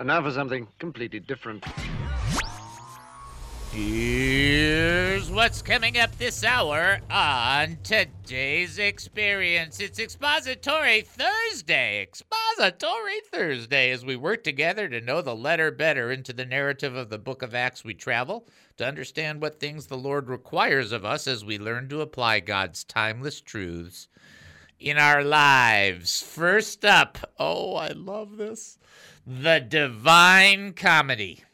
And now for something completely different. Here's what's coming up this hour on today's experience. It's Expository Thursday. Expository Thursday as we work together to know the letter better into the narrative of the book of Acts we travel, to understand what things the Lord requires of us as we learn to apply God's timeless truths in our lives. First up, oh, I love this the Divine Comedy.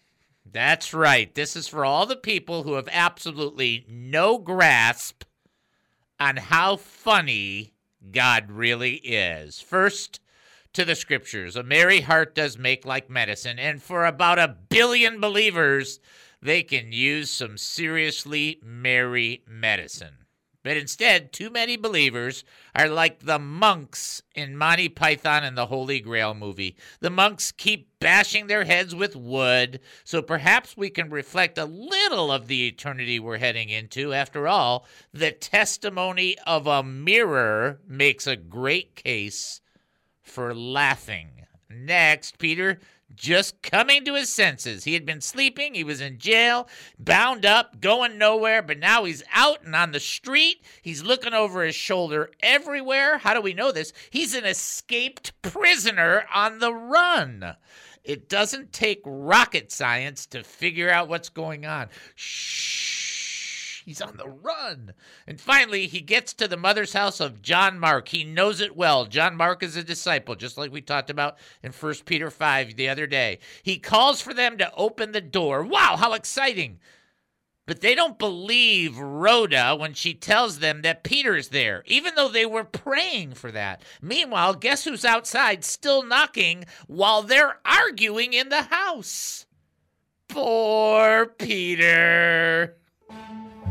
That's right. This is for all the people who have absolutely no grasp on how funny God really is. First, to the scriptures. A merry heart does make like medicine, and for about a billion believers, they can use some seriously merry medicine. But instead, too many believers are like the monks in Monty Python and the Holy Grail movie. The monks keep bashing their heads with wood, so perhaps we can reflect a little of the eternity we're heading into. After all, the testimony of a mirror makes a great case for laughing. Next, Peter just coming to his senses. He had been sleeping, he was in jail, bound up, going nowhere, but now he's out and on the street. He's looking over his shoulder everywhere. How do we know this? He's an escaped prisoner on the run. It doesn't take rocket science to figure out what's going on. Shh. He's on the run. And finally, he gets to the mother's house of John Mark. He knows it well. John Mark is a disciple, just like we talked about in 1 Peter 5 the other day. He calls for them to open the door. Wow, how exciting! But they don't believe Rhoda when she tells them that Peter's there, even though they were praying for that. Meanwhile, guess who's outside still knocking while they're arguing in the house? Poor Peter.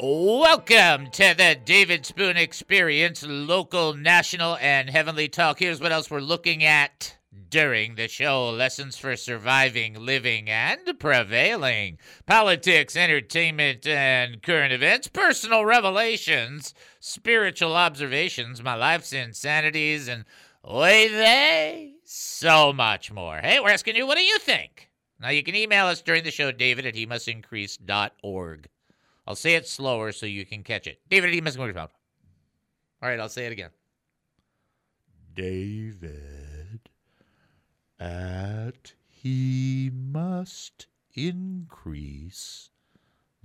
Welcome to the David Spoon Experience, local, national, and heavenly talk. Here's what else we're looking at during the show lessons for surviving, living, and prevailing, politics, entertainment, and current events, personal revelations, spiritual observations, my life's insanities, and oy they, so much more. Hey, we're asking you, what do you think? Now, you can email us during the show, david at he must increase.org. I'll say it slower so you can catch it. David E. All right, I'll say it again. David at he must increase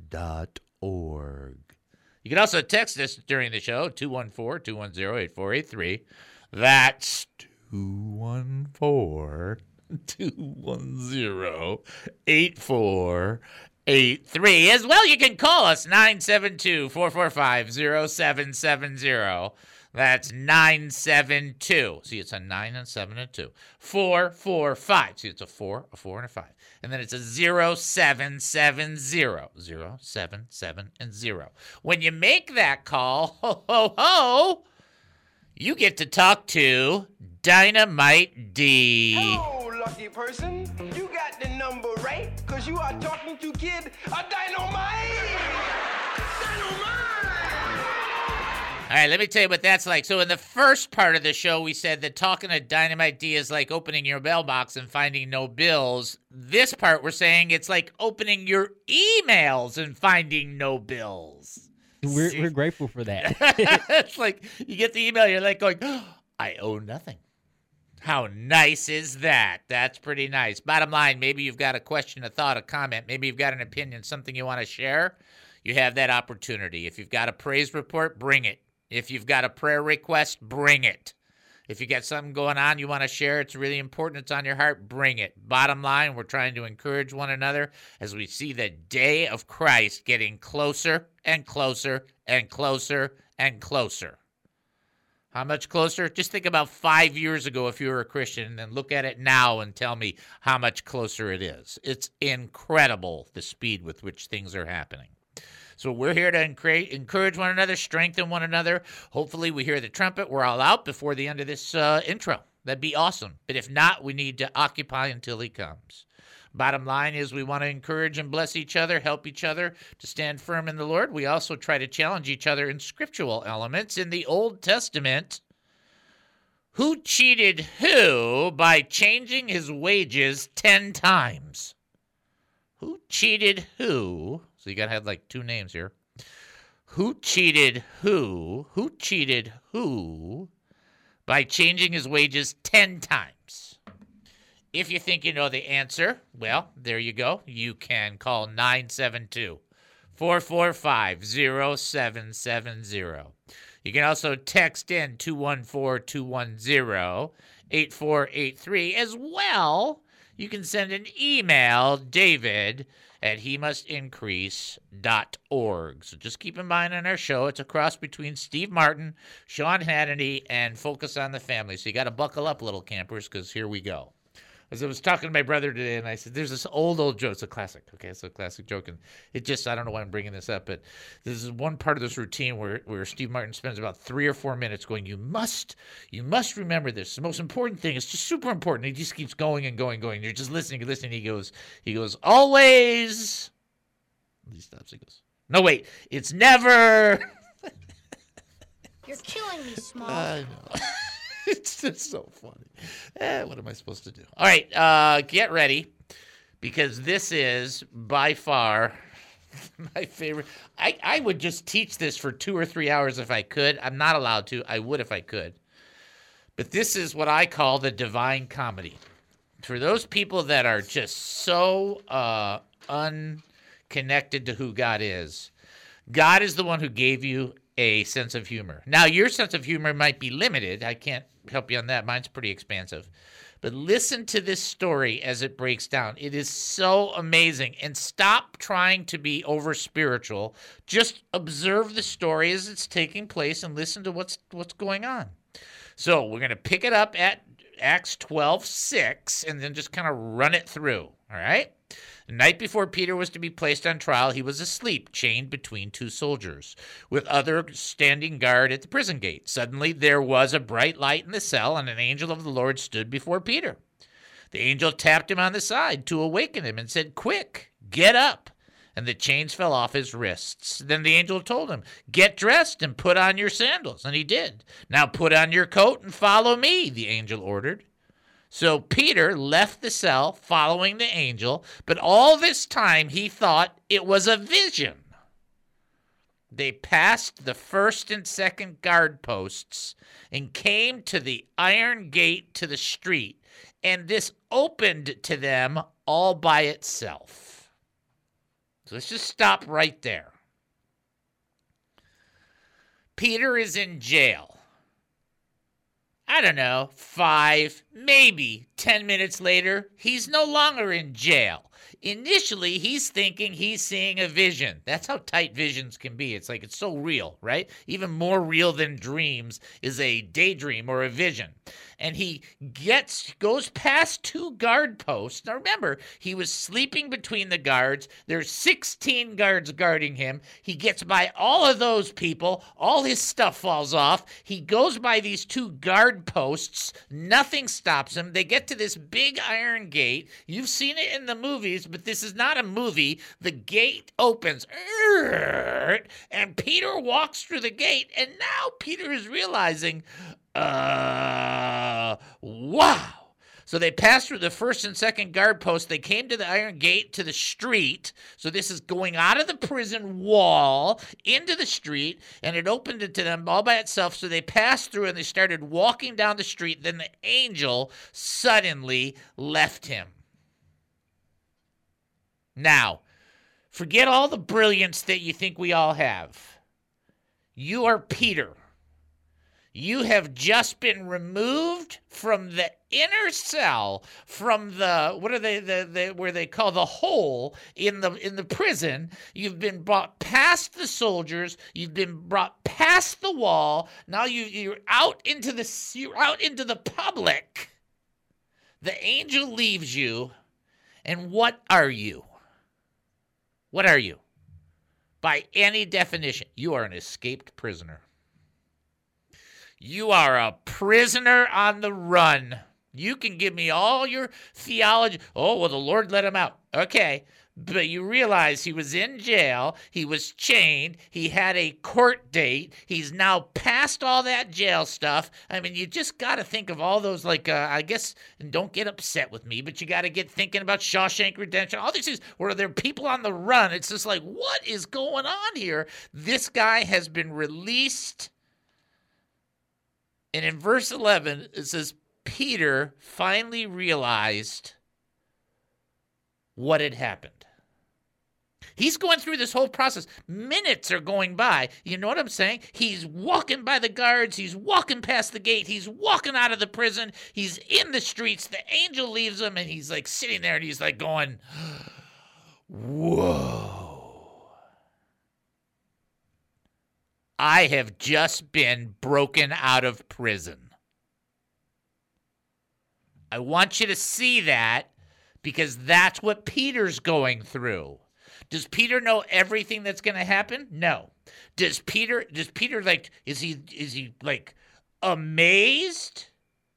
dot org. You can also text us during the show 214 210 8483. That's 214 210 8483. As well, you can call us 972 445 0770. That's 972. See, it's a 9 and 7 and 2. 445. See, it's a 4, a 4, and a 5. And then it's a 0770. 077 and 0. When you make that call, ho, ho, ho, you get to talk to Dynamite D. Oh, lucky person. You got the number right, because you are talking to Kid a Dynamite. All right, let me tell you what that's like. So, in the first part of the show, we said that talking to Dynamite D is like opening your mailbox and finding no bills. This part, we're saying it's like opening your emails and finding no bills. We're, we're grateful for that. it's like you get the email, you're like going, oh, I owe nothing. How nice is that? That's pretty nice. Bottom line, maybe you've got a question, a thought, a comment. Maybe you've got an opinion, something you want to share. You have that opportunity. If you've got a praise report, bring it. If you've got a prayer request, bring it. If you got something going on you want to share, it's really important, it's on your heart, bring it. Bottom line, we're trying to encourage one another as we see the day of Christ getting closer and closer and closer and closer. How much closer? Just think about five years ago if you were a Christian, and then look at it now and tell me how much closer it is. It's incredible the speed with which things are happening. So we're here to encourage one another, strengthen one another. Hopefully, we hear the trumpet. We're all out before the end of this uh, intro. That'd be awesome. But if not, we need to occupy until he comes. Bottom line is, we want to encourage and bless each other, help each other to stand firm in the Lord. We also try to challenge each other in scriptural elements. In the Old Testament, who cheated who by changing his wages 10 times? Who cheated who? So you got to have like two names here. Who cheated who? Who cheated who by changing his wages 10 times? If you think you know the answer, well, there you go. You can call 972 445 0770. You can also text in 214 210 8483. As well, you can send an email, david at he must increase.org. So just keep in mind on our show, it's a cross between Steve Martin, Sean Hannity, and Focus on the Family. So you got to buckle up, little campers, because here we go. As I was talking to my brother today, and I said, "There's this old, old joke. It's a classic. Okay, it's a classic joke, and it just—I don't know why I'm bringing this up, but this is one part of this routine where where Steve Martin spends about three or four minutes going, "You must, you must remember this. The most important thing. It's just super important." He just keeps going and going, and going. You're just listening and listening. He goes, he goes, always. He stops. He goes, "No, wait. It's never." You're killing me, Small. I know. it's just so funny. Eh, what am I supposed to do? All right, uh, get ready because this is by far my favorite. I, I would just teach this for two or three hours if I could. I'm not allowed to. I would if I could. But this is what I call the divine comedy. For those people that are just so uh, unconnected to who God is, God is the one who gave you a sense of humor. Now, your sense of humor might be limited. I can't help you on that. Mine's pretty expansive. But listen to this story as it breaks down. It is so amazing. And stop trying to be over spiritual. Just observe the story as it's taking place and listen to what's what's going on. So we're gonna pick it up at Acts 12, 6, and then just kind of run it through. All right? The night before Peter was to be placed on trial, he was asleep, chained between two soldiers, with others standing guard at the prison gate. Suddenly there was a bright light in the cell, and an angel of the Lord stood before Peter. The angel tapped him on the side to awaken him and said, Quick, get up. And the chains fell off his wrists. Then the angel told him, Get dressed and put on your sandals. And he did. Now put on your coat and follow me, the angel ordered. So Peter left the cell following the angel, but all this time he thought it was a vision. They passed the first and second guard posts and came to the iron gate to the street, and this opened to them all by itself. So let's just stop right there. Peter is in jail. I don't know, five, maybe 10 minutes later, he's no longer in jail. Initially, he's thinking he's seeing a vision. That's how tight visions can be. It's like it's so real, right? Even more real than dreams is a daydream or a vision and he gets goes past two guard posts. Now remember, he was sleeping between the guards. There's 16 guards guarding him. He gets by all of those people. All his stuff falls off. He goes by these two guard posts. Nothing stops him. They get to this big iron gate. You've seen it in the movies, but this is not a movie. The gate opens. And Peter walks through the gate, and now Peter is realizing, uh, wow. So they passed through the first and second guard post. They came to the iron gate to the street. So this is going out of the prison wall into the street, and it opened it to them all by itself. So they passed through and they started walking down the street. Then the angel suddenly left him. Now, forget all the brilliance that you think we all have. You are Peter. You have just been removed from the inner cell, from the what are they the, the where they call the hole in the in the prison. You've been brought past the soldiers. You've been brought past the wall. Now you you're out into the you're out into the public. The angel leaves you, and what are you? What are you? By any definition, you are an escaped prisoner. You are a prisoner on the run. You can give me all your theology. Oh, well, the Lord let him out. Okay. But you realize he was in jail. He was chained. He had a court date. He's now past all that jail stuff. I mean, you just got to think of all those, like, uh, I guess, and don't get upset with me, but you got to get thinking about Shawshank Redemption, all these things where there are people on the run. It's just like, what is going on here? This guy has been released and in verse 11, it says, Peter finally realized what had happened. He's going through this whole process. Minutes are going by. You know what I'm saying? He's walking by the guards. He's walking past the gate. He's walking out of the prison. He's in the streets. The angel leaves him and he's like sitting there and he's like going, Whoa. I have just been broken out of prison. I want you to see that because that's what Peter's going through. Does Peter know everything that's going to happen? No. Does Peter does Peter like is he is he like amazed?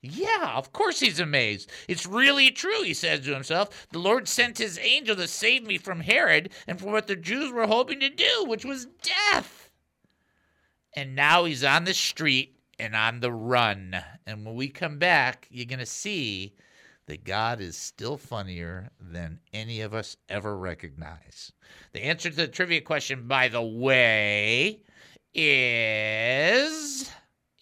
Yeah, of course he's amazed. It's really true, he says to himself. The Lord sent his angel to save me from Herod and from what the Jews were hoping to do, which was death and now he's on the street and on the run. And when we come back, you're going to see that God is still funnier than any of us ever recognize. The answer to the trivia question, by the way, is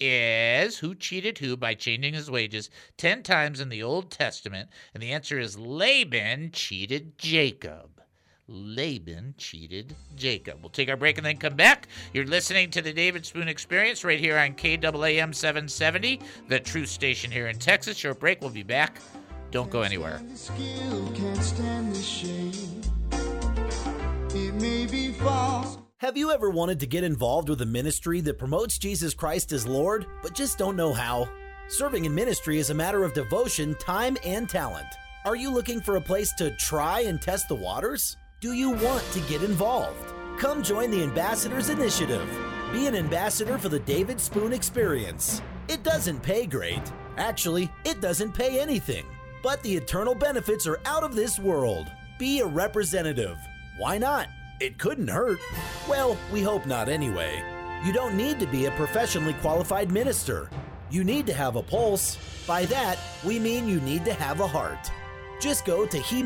is who cheated who by changing his wages 10 times in the Old Testament? And the answer is Laban cheated Jacob. Laban cheated Jacob. We'll take our break and then come back. You're listening to the David Spoon Experience right here on KAAM 770, the truth station here in Texas. Short break. We'll be back. Don't go anywhere. Have you ever wanted to get involved with a ministry that promotes Jesus Christ as Lord, but just don't know how? Serving in ministry is a matter of devotion, time, and talent. Are you looking for a place to try and test the waters? Do you want to get involved? Come join the Ambassadors Initiative. Be an ambassador for the David Spoon Experience. It doesn't pay great. Actually, it doesn't pay anything. But the eternal benefits are out of this world. Be a representative. Why not? It couldn't hurt. Well, we hope not anyway. You don't need to be a professionally qualified minister. You need to have a pulse. By that, we mean you need to have a heart. Just go to he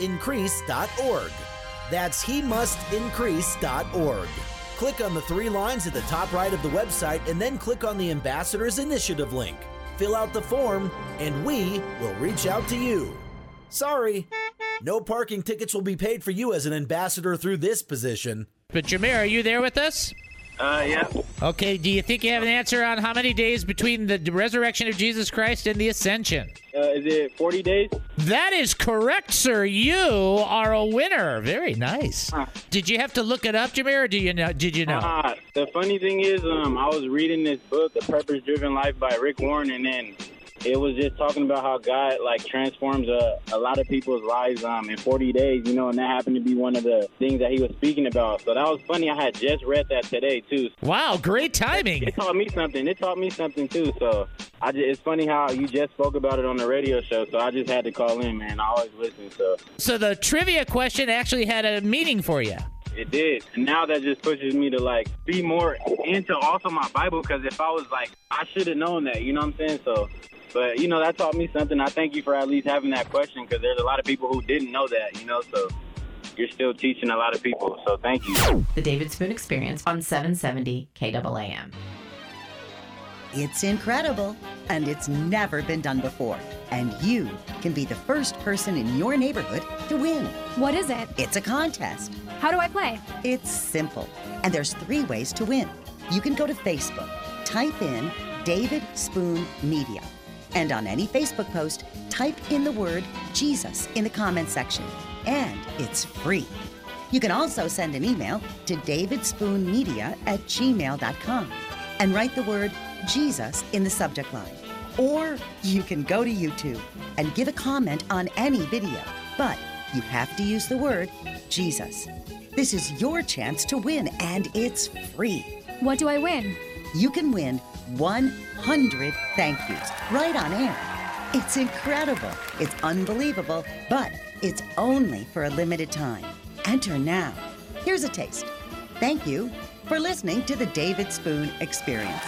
increase.org. That's he must increase.org. Click on the three lines at the top right of the website and then click on the Ambassadors Initiative link. Fill out the form, and we will reach out to you. Sorry, no parking tickets will be paid for you as an ambassador through this position. But Jameer, are you there with us? Uh, yeah. Okay, do you think you have an answer on how many days between the resurrection of Jesus Christ and the ascension? Uh, is it 40 days? That is correct, sir. You are a winner. Very nice. Huh. Did you have to look it up, Jameer, or do you know? Did you know? Uh, the funny thing is, um, I was reading this book, The Purpose Driven Life by Rick Warren, and then it was just talking about how God like transforms a, a lot of people's lives um, in 40 days, you know, and that happened to be one of the things that he was speaking about. So that was funny. I had just read that today too. Wow, great timing! It, it taught me something. It taught me something too. So I just, it's funny how you just spoke about it on the radio show. So I just had to call in, man. I always listen. So so the trivia question actually had a meaning for you. It did. And now that just pushes me to like be more into also my Bible because if I was like, I should have known that, you know what I'm saying? So but you know that taught me something. I thank you for at least having that question because there's a lot of people who didn't know that. You know, so you're still teaching a lot of people. So thank you. The David Spoon Experience on 770 KAAM. It's incredible, and it's never been done before. And you can be the first person in your neighborhood to win. What is it? It's a contest. How do I play? It's simple, and there's three ways to win. You can go to Facebook, type in David Spoon Media. And on any Facebook post, type in the word Jesus in the comment section. And it's free. You can also send an email to davidspoonmedia at gmail.com and write the word Jesus in the subject line. Or you can go to YouTube and give a comment on any video, but you have to use the word Jesus. This is your chance to win, and it's free. What do I win? You can win 100 thank yous right on air. It's incredible, it's unbelievable, but it's only for a limited time. Enter now. Here's a taste. Thank you for listening to the David Spoon Experience.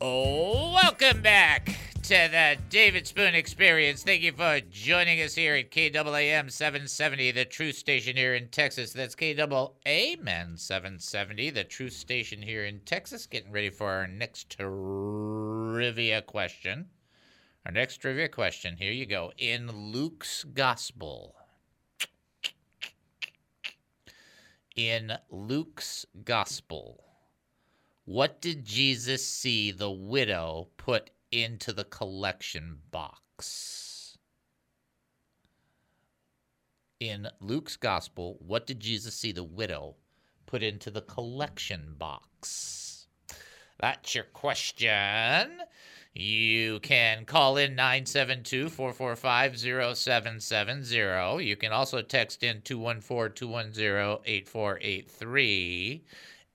Oh, welcome back to uh, the David Spoon Experience. Thank you for joining us here at KAAM 770, the truth station here in Texas. That's KAAM 770, the truth station here in Texas. Getting ready for our next trivia question. Our next trivia question, here you go. In Luke's Gospel, in Luke's Gospel, what did Jesus see the widow put into the collection box? In Luke's gospel, what did Jesus see the widow put into the collection box? That's your question. You can call in 972 445 0770. You can also text in 214 210 8483.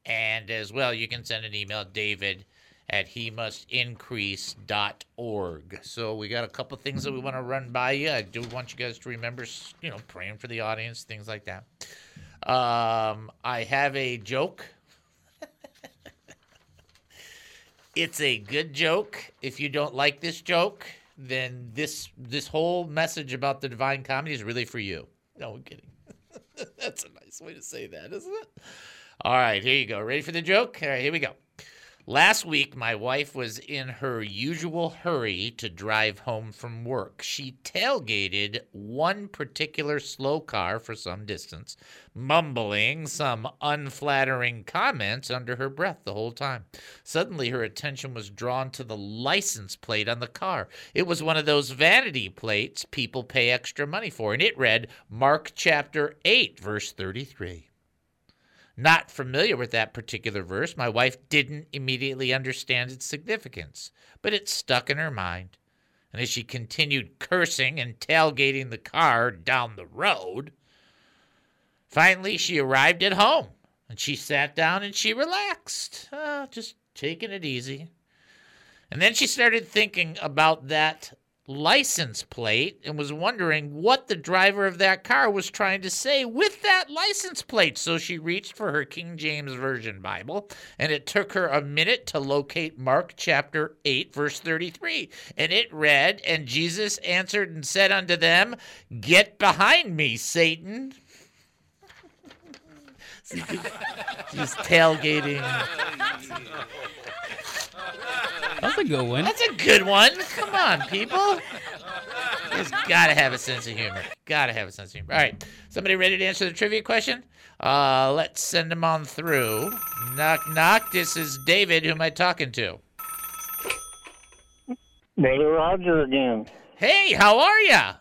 And as well, you can send an email, David at he must increase.org. So we got a couple things that we want to run by you. I do want you guys to remember, you know, praying for the audience, things like that. Um, I have a joke. it's a good joke. If you don't like this joke, then this this whole message about the divine comedy is really for you. No, I'm kidding. That's a nice way to say that, isn't it? All right, here you go. Ready for the joke? All right, here we go. Last week, my wife was in her usual hurry to drive home from work. She tailgated one particular slow car for some distance, mumbling some unflattering comments under her breath the whole time. Suddenly, her attention was drawn to the license plate on the car. It was one of those vanity plates people pay extra money for, and it read Mark chapter 8, verse 33. Not familiar with that particular verse, my wife didn't immediately understand its significance, but it stuck in her mind. And as she continued cursing and tailgating the car down the road, finally she arrived at home and she sat down and she relaxed, uh, just taking it easy. And then she started thinking about that license plate and was wondering what the driver of that car was trying to say with that license plate. So she reached for her King James Version Bible, and it took her a minute to locate Mark chapter 8, verse 33. And it read, And Jesus answered and said unto them, Get behind me, Satan. She's tailgating. That's a good one. That's a good one. Come on, people. Just gotta have a sense of humor. Gotta have a sense of humor. All right, somebody ready to answer the trivia question? Uh, let's send them on through. Knock, knock. This is David. Who am I talking to? Brother Roger again. Hey, how are ya?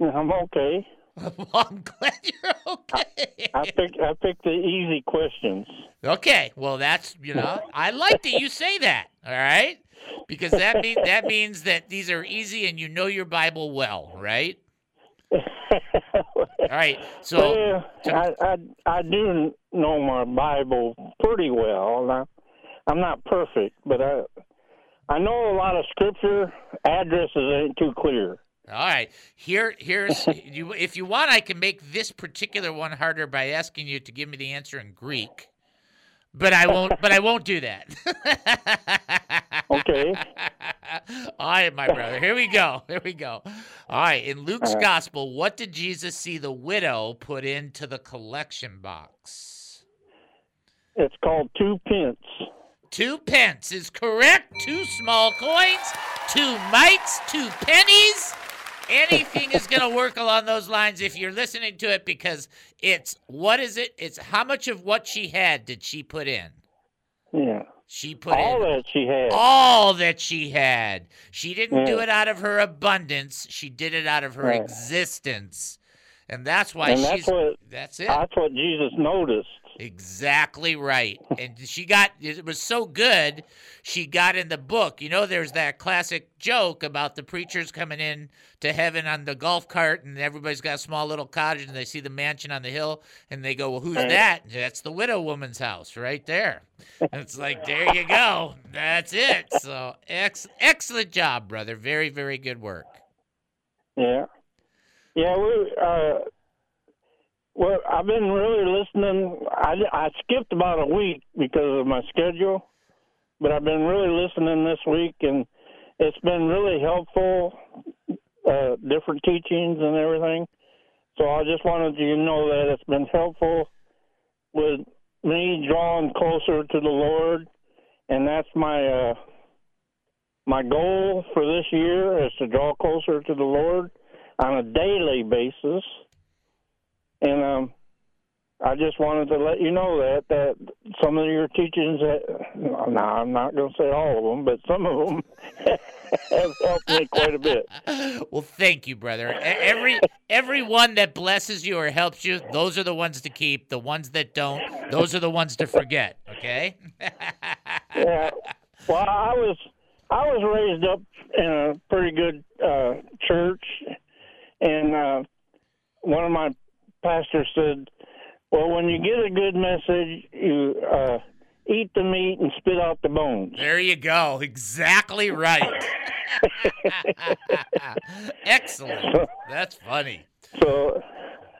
I'm okay. well, I'm glad you're okay. I picked I picked the easy questions. Okay, well that's you know I like that you say that. All right, because that means that means that these are easy and you know your Bible well, right? All right, so Well, I, I I do know my Bible pretty well. Now, I'm not perfect, but I I know a lot of scripture. Addresses ain't too clear. All right. Here, here's you. If you want, I can make this particular one harder by asking you to give me the answer in Greek. But I won't. but I won't do that. okay. All right, my brother. Here we go. Here we go. All right. In Luke's right. gospel, what did Jesus see the widow put into the collection box? It's called two pence. Two pence is correct. Two small coins, two mites, two pennies, anything is going to work along those lines if you're listening to it because it's what is it? It's how much of what she had did she put in? Yeah. She put All in that she had. all that she had. She didn't do it out of her abundance. She did it out of her Right. existence. And that's why and she's that's what that's it. that's what Jesus noticed. Exactly right. And she got it was so good, she got in the book. You know, there's that classic joke about the preachers coming in to heaven on the golf cart and everybody's got a small little cottage and they see the mansion on the hill and they go, Well, who's that? That's the widow woman's house right there. And it's like, there you go. That's it. So ex- excellent job, brother. Very, very good work. Yeah. Yeah, we uh well, I've been really listening. I, I skipped about a week because of my schedule, but I've been really listening this week, and it's been really helpful. Uh, different teachings and everything. So I just wanted you to know that it's been helpful with me drawing closer to the Lord, and that's my uh, my goal for this year is to draw closer to the Lord on a daily basis. And um, I just wanted to let you know that that some of your teachings, that, no, I'm not going to say all of them, but some of them have helped me quite a bit. Well, thank you, brother. Every everyone that blesses you or helps you, those are the ones to keep. The ones that don't, those are the ones to forget. Okay. yeah. Well, I was I was raised up in a pretty good uh, church, and uh, one of my pastors said, "Well, when you get a good message, you uh, eat the meat and spit out the bones." There you go. Exactly right. Excellent. That's funny. So,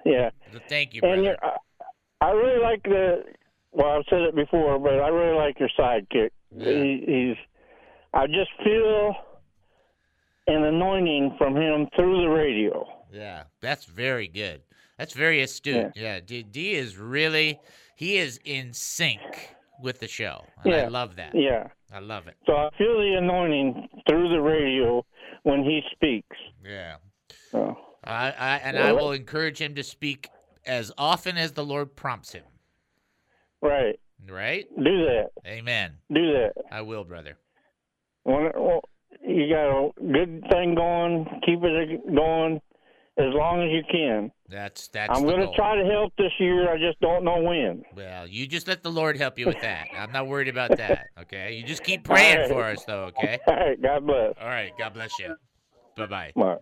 yeah. Thank you, And brother. I, I really like the. Well, I've said it before, but I really like your sidekick. He, he's. I just feel an anointing from him through the radio. Yeah, that's very good. That's very astute. Yeah, D, D is really he is in sync with the show. And I love that. Yeah. I love it. So I feel the anointing through the radio when he speaks. Yeah. So, I, I and I will encourage him to speak as often as the Lord prompts him. right. Right? Do that. Amen. Do that. I will, brother. Well, you got a good thing going. Keep it going as long as you can. That's that's I'm going to try to help this year. I just don't know when. Well, you just let the Lord help you with that. I'm not worried about that. Okay. You just keep praying All right. for us, though. Okay. All right. God bless. All right. God bless you. Bye bye. Bye.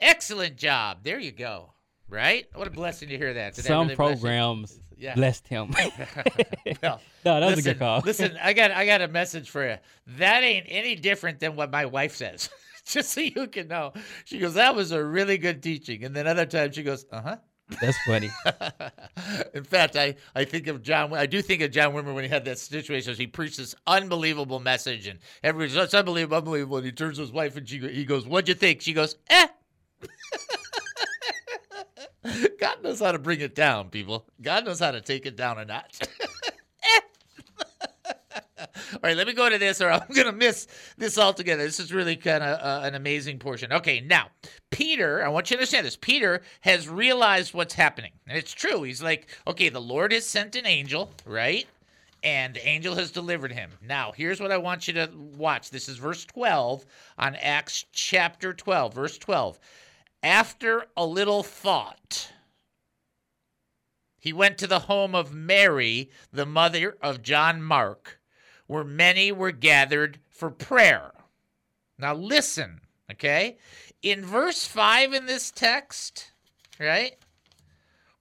Excellent job. There you go. Right? What a blessing to hear that. Did that Some really bless programs Yeah. blessed him. well, no, that was listen, a good call. listen, I got I got a message for you. That ain't any different than what my wife says. Just so you can know. She goes, That was a really good teaching. And then other times she goes, Uh-huh. That's funny. In fact, I, I think of John. I do think of John Wimber when he had that situation. He preached this unbelievable message, and everybody's it's unbelievable, unbelievable. And he turns to his wife, and she he goes, "What'd you think?" She goes, "Eh." God knows how to bring it down, people. God knows how to take it down a notch. All right, let me go to this, or I'm going to miss this altogether. This is really kind of uh, an amazing portion. Okay, now, Peter, I want you to understand this. Peter has realized what's happening. And it's true. He's like, okay, the Lord has sent an angel, right? And the angel has delivered him. Now, here's what I want you to watch. This is verse 12 on Acts chapter 12. Verse 12. After a little thought, he went to the home of Mary, the mother of John Mark where many were gathered for prayer. Now, listen, okay? In verse 5 in this text, right?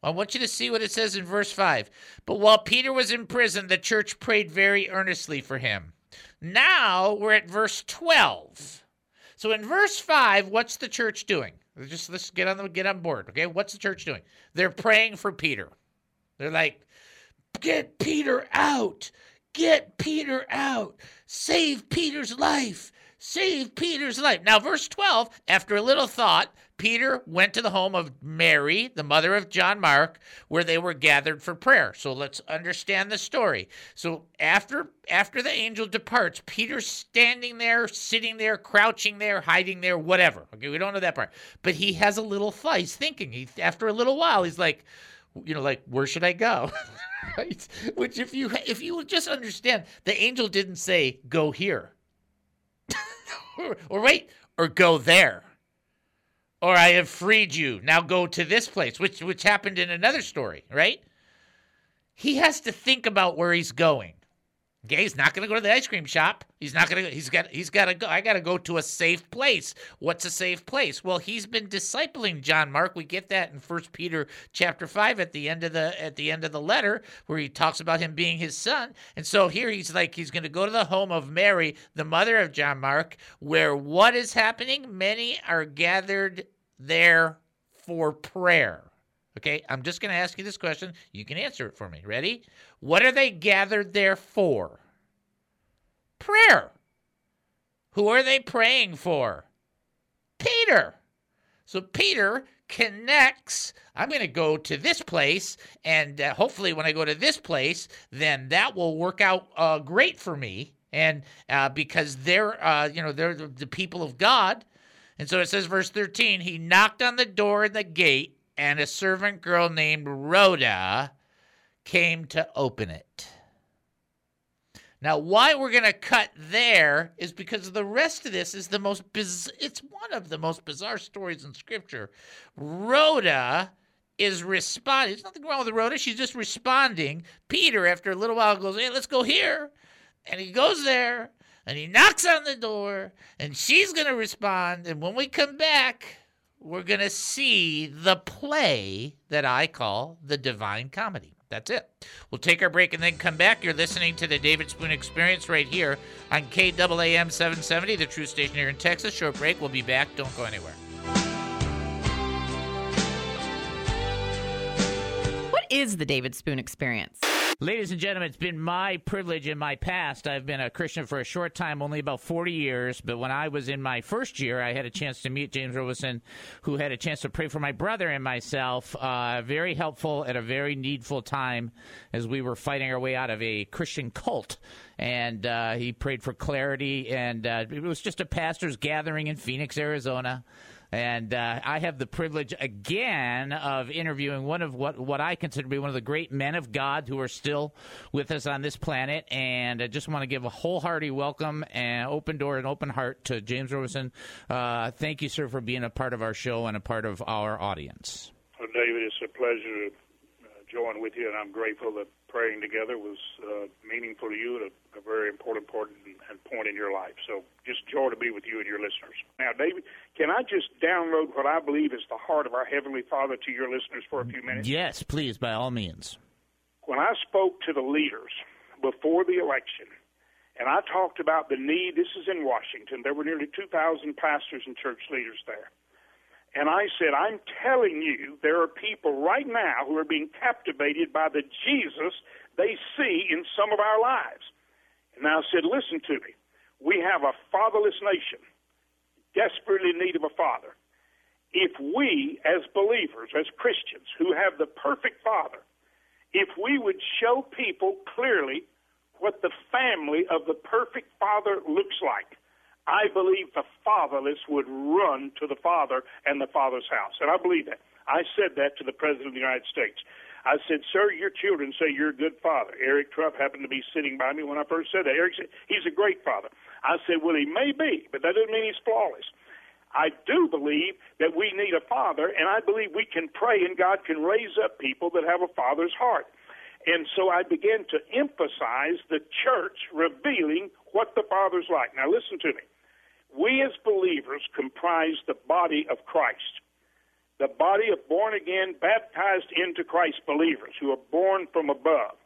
I want you to see what it says in verse 5. But while Peter was in prison, the church prayed very earnestly for him. Now we're at verse 12. So in verse 5, what's the church doing? Just let's get on the get on board, okay? What's the church doing? They're praying for Peter. They're like, "Get Peter out. Get Peter out. Save Peter's life. Save Peter's life. Now, verse 12, after a little thought, Peter went to the home of Mary, the mother of John Mark, where they were gathered for prayer. So let's understand the story. So after after the angel departs, Peter's standing there, sitting there, crouching there, hiding there, whatever. Okay, we don't know that part. But he has a little thought. He's thinking. He after a little while, he's like, you know, like where should I go? right? Which if you if you just understand, the angel didn't say go here. or, or wait, or go there or I have freed you. Now go to this place, which which happened in another story, right? He has to think about where he's going. He's not going to go to the ice cream shop. He's not going to. He's got. He's got to go. I got to go to a safe place. What's a safe place? Well, he's been discipling John Mark. We get that in First Peter chapter five at the end of the at the end of the letter, where he talks about him being his son. And so here he's like he's going to go to the home of Mary, the mother of John Mark, where what is happening? Many are gathered there for prayer. Okay, I'm just going to ask you this question. You can answer it for me. Ready? What are they gathered there for? Prayer. Who are they praying for? Peter. So Peter connects. I'm going to go to this place, and uh, hopefully, when I go to this place, then that will work out uh, great for me. And uh, because they're, uh, you know, they're the, people of God, and so it says, verse 13, he knocked on the door in the gate and a servant girl named Rhoda came to open it. Now, why we're going to cut there is because the rest of this is the most biz- it's one of the most bizarre stories in scripture. Rhoda is responding. There's nothing wrong with Rhoda. She's just responding. Peter, after a little while, goes, Hey, let's go here. And he goes there and he knocks on the door and she's going to respond. And when we come back, we're going to see the play that I call the Divine Comedy. That's it. We'll take our break and then come back. You're listening to the David Spoon Experience right here on KAAM 770, the true station here in Texas. Short break. We'll be back. Don't go anywhere. What is the David Spoon Experience? Ladies and gentlemen, it's been my privilege in my past. I've been a Christian for a short time, only about 40 years. But when I was in my first year, I had a chance to meet James Robison, who had a chance to pray for my brother and myself. Uh, very helpful at a very needful time as we were fighting our way out of a Christian cult. And uh, he prayed for clarity. And uh, it was just a pastor's gathering in Phoenix, Arizona. And uh, I have the privilege again of interviewing one of what, what I consider to be one of the great men of God who are still with us on this planet. And I just want to give a wholehearted welcome and open door and open heart to James Robison. Uh, thank you, sir, for being a part of our show and a part of our audience. Well, David, it's a pleasure to uh, join with you, and I'm grateful that praying together was uh, meaningful to you a, very important part and point in your life. So just joy to be with you and your listeners. Now, David, can I just download what I believe is the heart of our Heavenly Father to your listeners for a few minutes? Yes, please, by all means. When I spoke to the leaders before the election, and I talked about the need, this is in Washington, there were nearly 2,000 pastors and church leaders there. And I said, I'm telling you, there are people right now who are being captivated by the Jesus they see in some of our lives. And I said, listen to me. We have a fatherless nation, desperately in need of a father. If we, as believers, as Christians, who have the perfect father, if we would show people clearly what the family of the perfect father looks like, I believe the fatherless would run to the father and the father's house. And I believe that. I said that to the President of the United States. I said, Sir, your children say you're a good father. Eric Trump happened to be sitting by me when I first said that. Eric said, He's a great father. I said, Well, he may be, but that doesn't mean he's flawless. I do believe that we need a father, and I believe we can pray and God can raise up people that have a father's heart. And so I began to emphasize the church revealing what the Father's like. Now, listen to me. We as believers comprise the body of Christ, the body of born again, baptized into Christ believers who are born from above.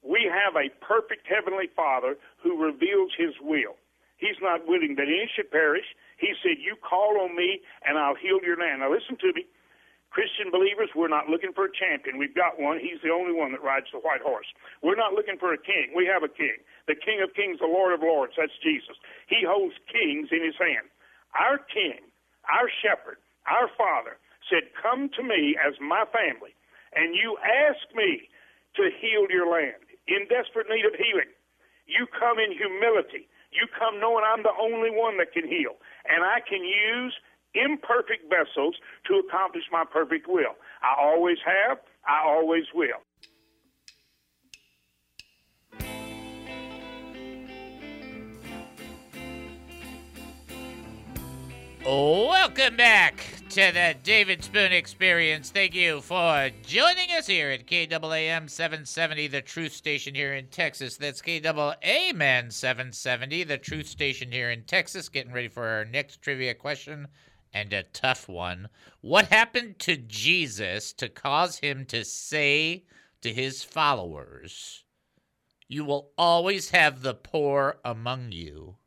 We have a perfect heavenly Father who reveals his will. He's not willing that any should perish. He said, You call on me and I'll heal your land. Now, listen to me. Christian believers, we're not looking for a champion. We've got one. He's the only one that rides the white horse. We're not looking for a king. We have a king. The King of Kings, the Lord of Lords. That's Jesus. He holds kings in his hand. Our king, our shepherd, our Father, said, Come to me as my family, and you ask me to heal your land in desperate need of healing. You come in humility. You come knowing I'm the only one that can heal, and I can use imperfect vessels to accomplish my perfect will. I always have, I always will. Welcome back to the David Spoon Experience. Thank you for joining us here at KAAM 770, the truth station here in Texas. That's KAAM 770, the truth station here in Texas. Getting ready for our next trivia question and a tough one. What happened to Jesus to cause him to say to his followers, You will always have the poor among you,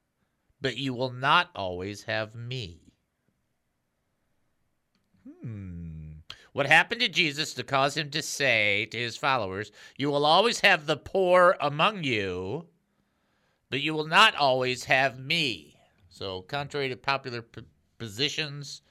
but you will not always have me? Hmm. What happened to Jesus to cause him to say to his followers, You will always have the poor among you, but you will not always have me? So, contrary to popular p- positions,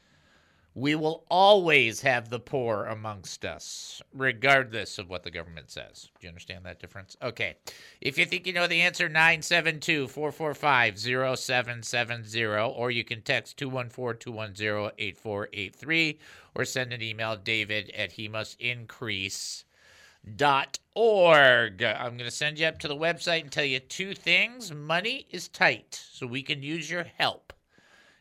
we will always have the poor amongst us, regardless of what the government says. Do you understand that difference? Okay. If you think you know the answer, 972 445 0770, or you can text 214 210 8483, or send an email, david at he must increase dot org. I'm going to send you up to the website and tell you two things. Money is tight, so we can use your help.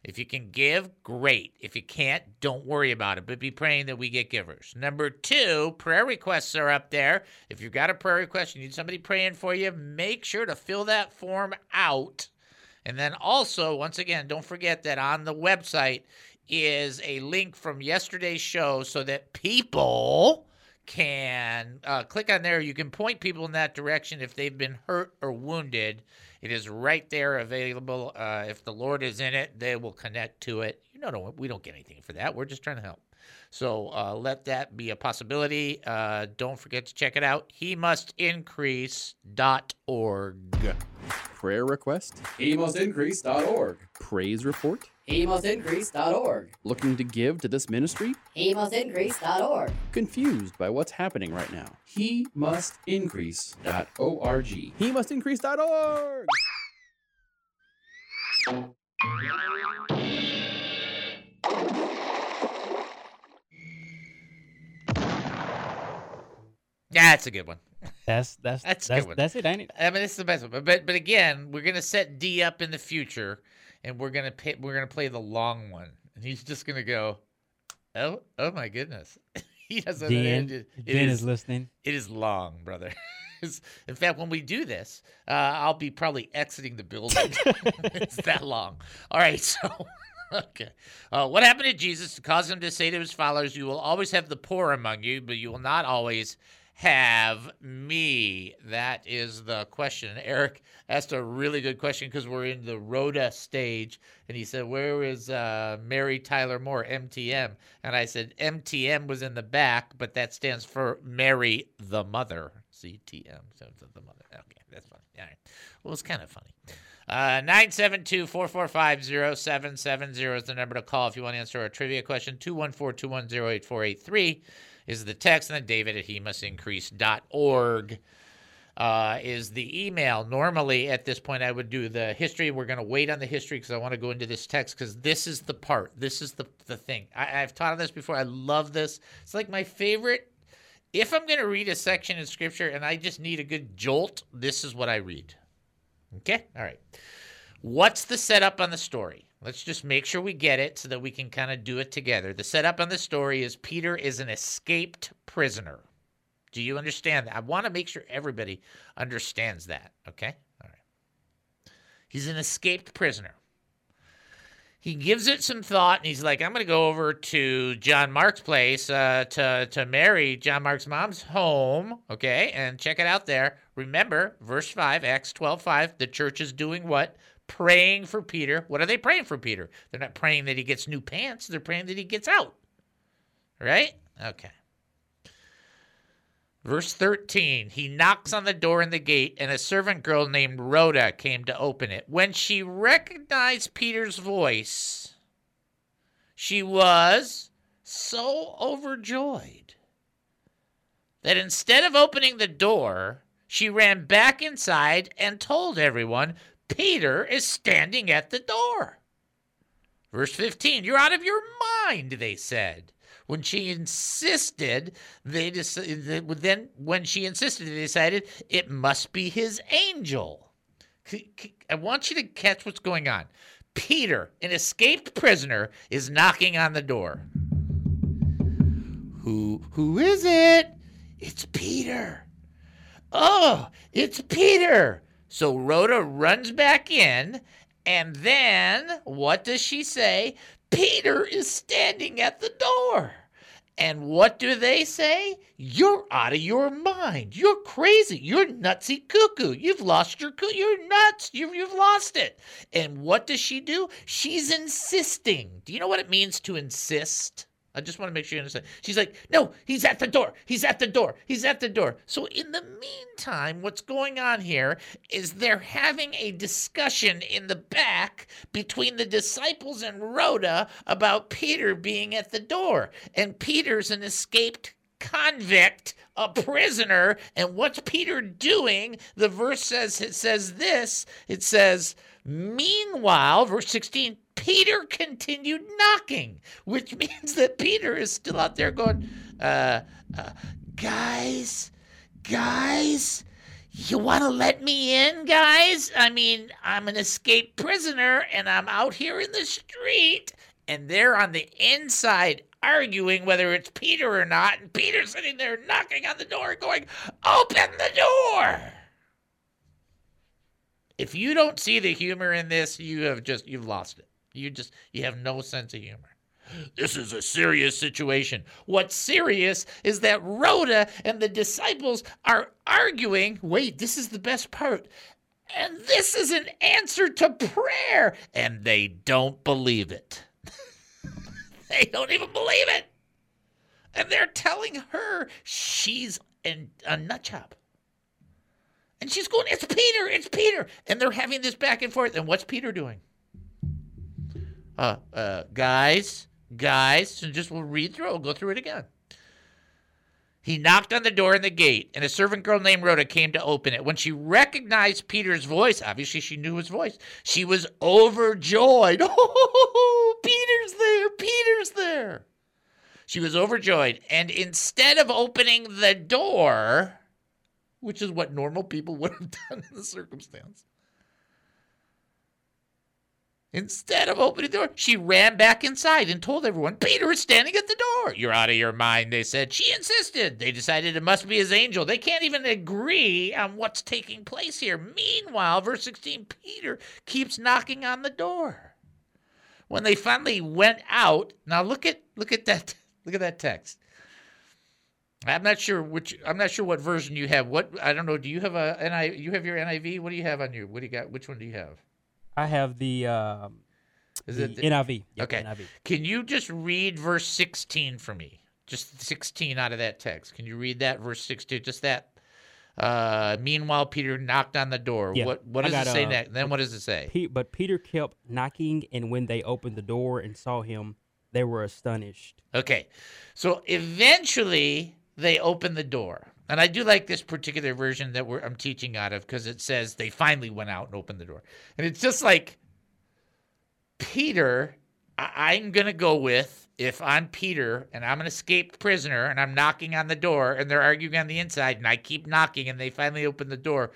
If you can give, great. If you can't, don't worry about it, but be praying that we get givers. Number two, prayer requests are up there. If you've got a prayer request, you need somebody praying for you, make sure to fill that form out. And then also, once again, don't forget that on the website is a link from yesterday's show so that people can uh, click on there. You can point people in that direction if they've been hurt or wounded. It is right there available. Uh, if the Lord is in it, they will connect to it. You know, don't, we don't get anything for that. We're just trying to help. So uh, let that be a possibility. Uh, don't forget to check it out. He must increase.org. Prayer request? HeMustIncrease.org. Praise report? HeMustIncrease.org. Looking to give to this ministry? HeMustIncrease.org. Confused by what's happening right now? HeMustIncrease.org. HeMustIncrease.org. That's a good one. That's that's That's a that's good one. that's it, ain't it? I mean, this is the best one. But but, but again, we're gonna set D up in the future, and we're gonna pay, we're gonna play the long one, and he's just gonna go, oh oh my goodness, he doesn't. Dan- it- it Dan is listening. It is long, brother. In fact, when we do this, uh, I'll be probably exiting the building. it's that long. All right, so. Okay. Uh, what happened to Jesus to cause him to say to his followers, You will always have the poor among you, but you will not always have me? That is the question. Eric asked a really good question because we're in the Rhoda stage. And he said, Where is uh, Mary Tyler Moore, MTM? And I said, MTM was in the back, but that stands for Mary the Mother. CTM. So the mother. Okay, that's funny. All right. Well, it's kind of funny. Uh, 972-445-0770 is the number to call if you want to answer a trivia question. 214-210-8483 is the text. And then david at he must increase.org uh, is the email. Normally, at this point, I would do the history. We're going to wait on the history because I want to go into this text because this is the part. This is the, the thing. I, I've taught on this before. I love this. It's like my favorite. If I'm going to read a section in Scripture and I just need a good jolt, this is what I read. Okay? All right. What's the setup on the story? Let's just make sure we get it so that we can kind of do it together. The setup on the story is Peter is an escaped prisoner. Do you understand that? I want to make sure everybody understands that. Okay? All right. He's an escaped prisoner. He gives it some thought and he's like, I'm going to go over to John Mark's place uh, to, to Mary, John Mark's mom's home, okay, and check it out there. Remember, verse 5, Acts 12 5, the church is doing what? Praying for Peter. What are they praying for Peter? They're not praying that he gets new pants, they're praying that he gets out. Right? Okay. Verse 13, he knocks on the door in the gate, and a servant girl named Rhoda came to open it. When she recognized Peter's voice, she was so overjoyed that instead of opening the door, she ran back inside and told everyone, Peter is standing at the door. Verse 15, you're out of your mind, they said. When she insisted, they decided, then when she insisted, they decided it must be his angel. I want you to catch what's going on. Peter, an escaped prisoner, is knocking on the door. Who who is it? It's Peter. Oh, it's Peter. So Rhoda runs back in, and then what does she say? Peter is standing at the door. And what do they say? You're out of your mind. You're crazy. You're nutsy cuckoo. You've lost your. You're nuts. You've, you've lost it. And what does she do? She's insisting. Do you know what it means to insist? I just want to make sure you understand. She's like, no, he's at the door. He's at the door. He's at the door. So, in the meantime, what's going on here is they're having a discussion in the back between the disciples and Rhoda about Peter being at the door. And Peter's an escaped convict, a prisoner. And what's Peter doing? The verse says, it says this it says, Meanwhile, verse 16, Peter continued knocking, which means that Peter is still out there going, uh, uh, guys, guys, you want to let me in, guys? I mean, I'm an escaped prisoner and I'm out here in the street. And they're on the inside arguing whether it's Peter or not. And Peter's sitting there knocking on the door, going, Open the door! If you don't see the humor in this, you have just you've lost it. You just you have no sense of humor. This is a serious situation. What's serious is that Rhoda and the disciples are arguing. Wait, this is the best part. And this is an answer to prayer. And they don't believe it. they don't even believe it. And they're telling her she's an, a nut. And she's going, It's Peter, it's Peter. And they're having this back and forth. And what's Peter doing? Uh, uh, guys, guys, so just we'll read through. We'll go through it again. He knocked on the door in the gate, and a servant girl named Rhoda came to open it. When she recognized Peter's voice, obviously she knew his voice, she was overjoyed. Oh, Peter's there! Peter's there! She was overjoyed, and instead of opening the door, which is what normal people would have done in the circumstance, Instead of opening the door, she ran back inside and told everyone, Peter is standing at the door. You're out of your mind, they said. She insisted. They decided it must be his angel. They can't even agree on what's taking place here. Meanwhile, verse 16, Peter keeps knocking on the door. When they finally went out, now look at look at that look at that text. I'm not sure which I'm not sure what version you have. What I don't know. Do you have a NI you have your NIV? What do you have on your what do you got? Which one do you have? I have the, um, Is the it the- NIV. Yep, okay. NIV. Can you just read verse 16 for me? Just 16 out of that text. Can you read that verse 16? Just that. Uh, meanwhile, Peter knocked on the door. Yeah, What what does it say uh, next? Then what does it say? Pe- but Peter kept knocking, and when they opened the door and saw him, they were astonished. Okay. So eventually they opened the door. And I do like this particular version that I'm teaching out of because it says they finally went out and opened the door. And it's just like Peter, I, I'm going to go with if I'm Peter and I'm an escaped prisoner and I'm knocking on the door and they're arguing on the inside and I keep knocking and they finally open the door,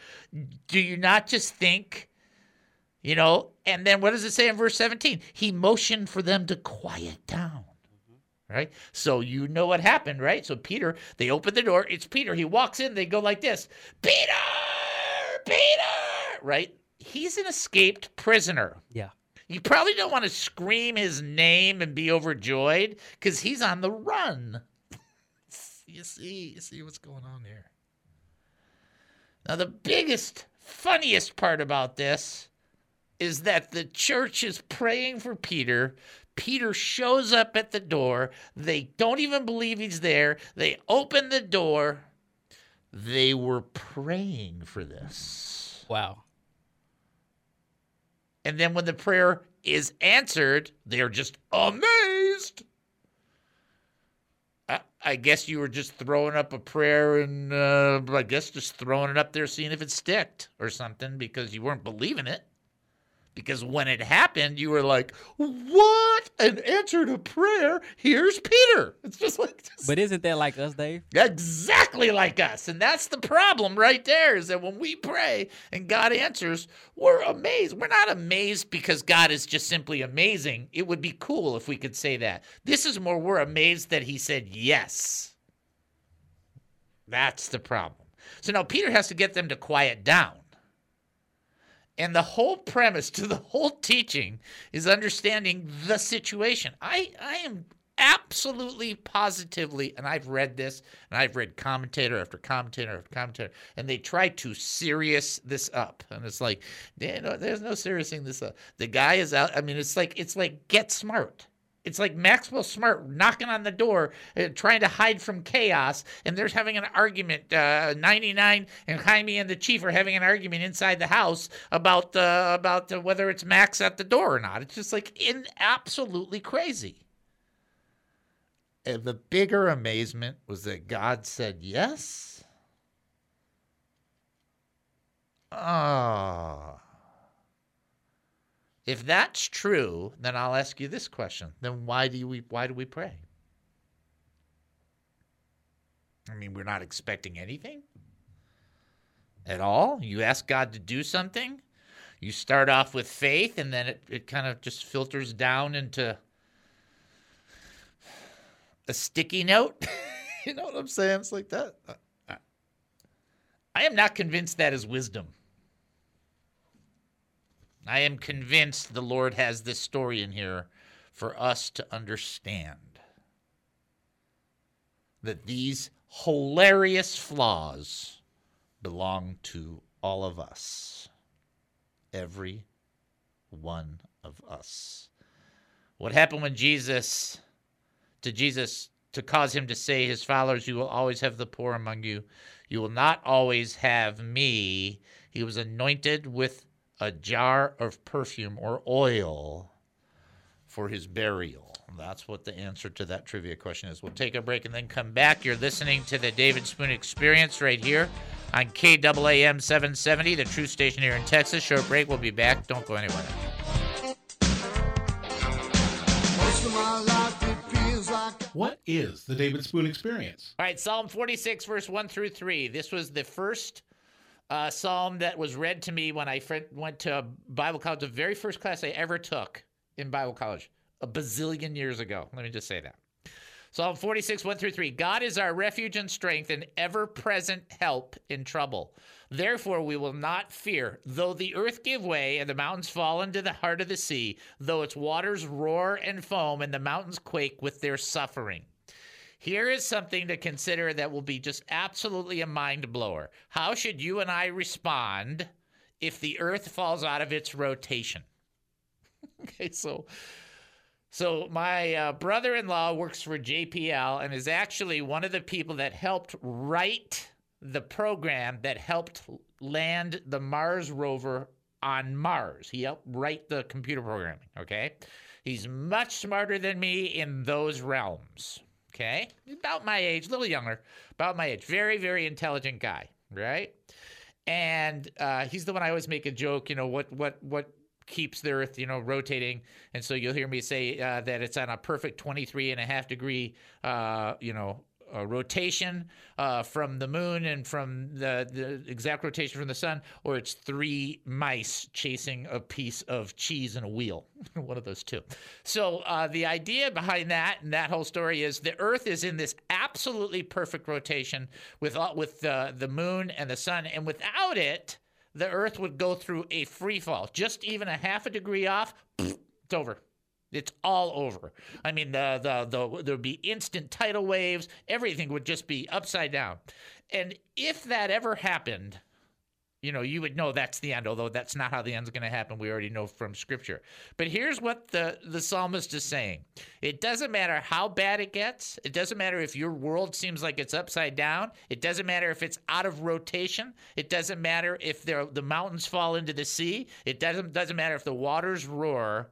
do you not just think, you know? And then what does it say in verse 17? He motioned for them to quiet down right? So you know what happened, right? So Peter, they open the door. It's Peter. He walks in. They go like this Peter, Peter, right? He's an escaped prisoner. Yeah. You probably don't want to scream his name and be overjoyed because he's on the run. you see, you see what's going on here. Now, the biggest, funniest part about this is that the church is praying for Peter. Peter shows up at the door. They don't even believe he's there. They open the door. They were praying for this. Wow. And then when the prayer is answered, they're just amazed. I guess you were just throwing up a prayer and uh, I guess just throwing it up there, seeing if it sticked or something because you weren't believing it. Because when it happened, you were like, "What? An answer to prayer? Here's Peter." It's just like, But isn't that like us, Dave? exactly like us, and that's the problem right there. Is that when we pray and God answers, we're amazed. We're not amazed because God is just simply amazing. It would be cool if we could say that. This is more we're amazed that He said yes. That's the problem. So now Peter has to get them to quiet down. And the whole premise to the whole teaching is understanding the situation. I, I am absolutely positively, and I've read this, and I've read commentator after commentator after commentator, and they try to serious this up. And it's like, there's no seriousing this up. The guy is out. I mean, it's like it's like get smart. It's like Maxwell Smart knocking on the door, uh, trying to hide from KAOS, and they're having an argument. Uh, 99 and Hymie and the chief are having an argument inside the house about uh, about uh, whether it's Max at the door or not. It's just like in absolutely crazy. And the bigger amazement was that God said yes. Ah. If that's true, then I'll ask you this question. Then why do we why do we pray? I mean, we're not expecting anything at all. You ask God to do something. You start off with faith and then it, it kind of just filters down into a sticky note. you know what I'm saying? It's like that. I, am not convinced that is wisdom. I am convinced the Lord has this story in here for us to understand that these hilarious flaws belong to all of us. Every one of us. What happened when Jesus, to Jesus, to cause him to say, his followers, you will always have the poor among you. You will not always have me. He was anointed with a jar of perfume or oil for his burial. That's what the answer to that trivia question is. We'll take a break and then come back. You're listening to the David Spoon Experience right here on KAAM 770, the true station here in Texas. Short break. We'll be back. Don't go anywhere. What is the David Spoon Experience? All right, Psalm 46, verse 1 through 3. This was the first uh, psalm that was read to me when I went to Bible college, the very first class I ever took in Bible college, a bazillion years ago. Let me just say that. Psalm 46, 1 through 3. God is our refuge and strength and ever present help in trouble. Therefore, we will not fear, though the earth give way and the mountains fall into the heart of the sea, though its waters roar and foam and the mountains quake with their suffering. Here is something to consider that will be just absolutely a mind blower. How should you and I respond if the earth falls out of its rotation? okay, so so my uh, brother-in-law works for JPL and is actually one of the people that helped write the program that helped land the Mars rover on Mars. He helped write the computer programming, okay? He's much smarter than me in those realms, okay? About my age, a little younger, about my age. Very, very intelligent guy, right? And uh, he's the one I always make a joke, you know, what what what keeps the earth you know rotating and so you'll hear me say uh, that it's on a perfect 23 and a half degree uh, you know rotation uh, from the moon and from the, the exact rotation from the sun, or it's three mice chasing a piece of cheese and a wheel. One of those two. So uh, the idea behind that and that whole story is the Earth is in this absolutely perfect rotation with with the moon and the sun, and without it, the Earth would go through a free fall. Just even a half a degree off, it's over. It's all over. I mean, the the the there would be instant tidal waves. Everything would just be upside down. And if that ever happened, you know, you would know that's the end. Although that's not how the end's going to happen. We already know from Scripture. But here's what the the psalmist is saying: It doesn't matter how bad it gets. It doesn't matter if your world seems like it's upside down. It doesn't matter if it's out of rotation. It doesn't matter if the mountains fall into the sea. It doesn't doesn't matter if the waters roar.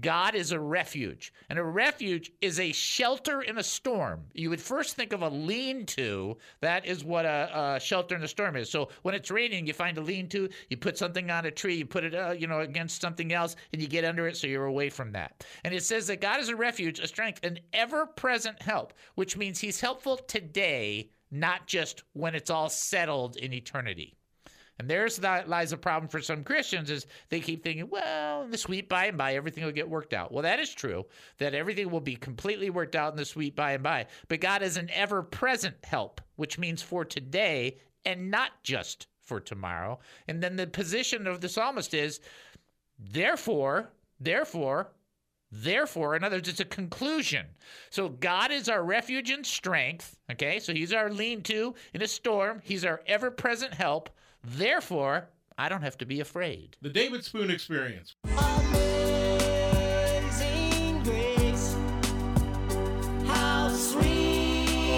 God is a refuge, and a refuge is a shelter in a storm. You would first think of a lean-to. That is what a, a shelter in a storm is. So when it's raining, you find a lean-to. You put something on a tree. You put it, uh, you know, against something else, and you get under it so you're away from that. And it says that God is a refuge, a strength, an ever-present help, which means He's helpful today, not just when it's all settled in eternity. And there's that lies a problem for some Christians is they keep thinking, well, in the sweet by and by, everything will get worked out. Well, that is true, that everything will be completely worked out in the sweet by and by. But God is an ever present help, which means for today and not just for tomorrow. And then the position of the psalmist is, therefore, therefore, Therefore, in other words, it's a conclusion. So God is our refuge and strength. Okay, so He's our lean to in a storm. He's our ever present help. Therefore, I don't have to be afraid. The David Spoon Experience.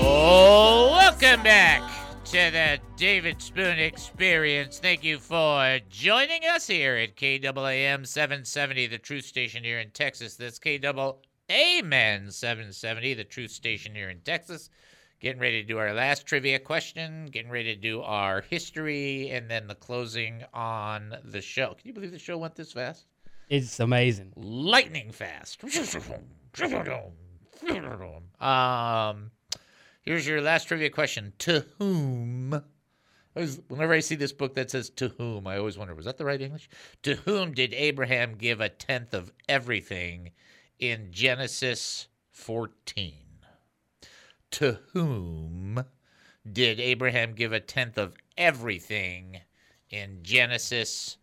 Oh, welcome back to the David Spoon Experience. Thank you for joining us here at KAAM 770, the truth station here in Texas. That's KAAM 770, the truth station here in Texas. Getting ready to do our last trivia question, getting ready to do our history, and then the closing on the show. Can you believe the show went this fast? It's amazing. Lightning fast. Um, here's your last trivia question. To whom? Always- Whenever I see this book that says to whom, I always wonder, was that the right English? To whom did Abraham give a tenth of everything in Genesis 14? To whom did Abraham give a tenth of everything in Genesis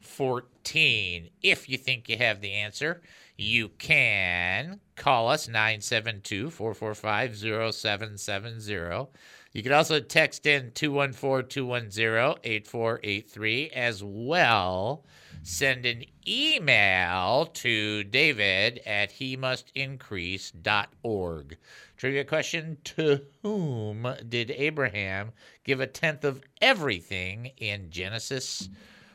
14? If you think you have the answer, you can call us 972 445 0770. You can also text in 214 210 8483 as well. Send an email to david at he must increase.org. Trivia question To whom did Abraham give a tenth of everything in Genesis